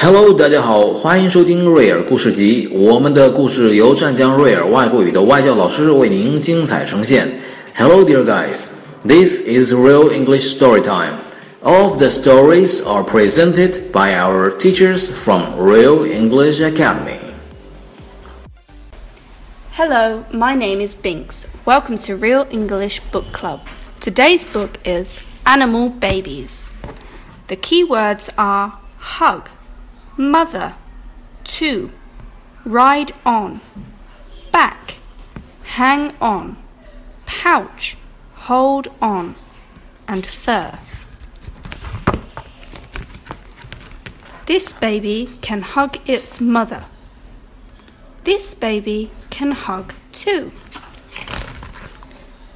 Hello，大家好，欢迎收听瑞尔故事集。我们的故事由湛江瑞尔外国语的外教老师为您精彩呈现。Hello, dear guys. This is Real English Story Time. All of the stories are presented by our teachers from Real English Academy. Hello, my name is Binks. Welcome to Real English Book Club. Today's book is Animal Babies. The key words are hug mother, to, ride on, back, hang on, pouch, hold on, and fur. This baby can hug its mother. This baby can hug too.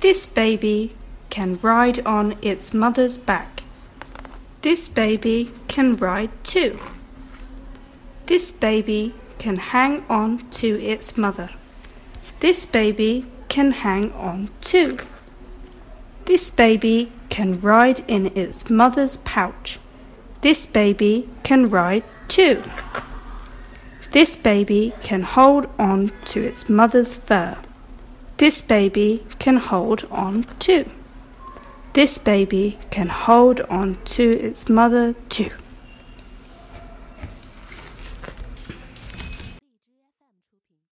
This baby can ride on its mother's back. This baby can ride too. This baby can hang on to its mother. This baby can hang on too. This baby can ride in its mother's pouch. This baby can ride too. This baby can hold on to its mother's fur. This baby can hold on too. This baby can hold on to its mother too.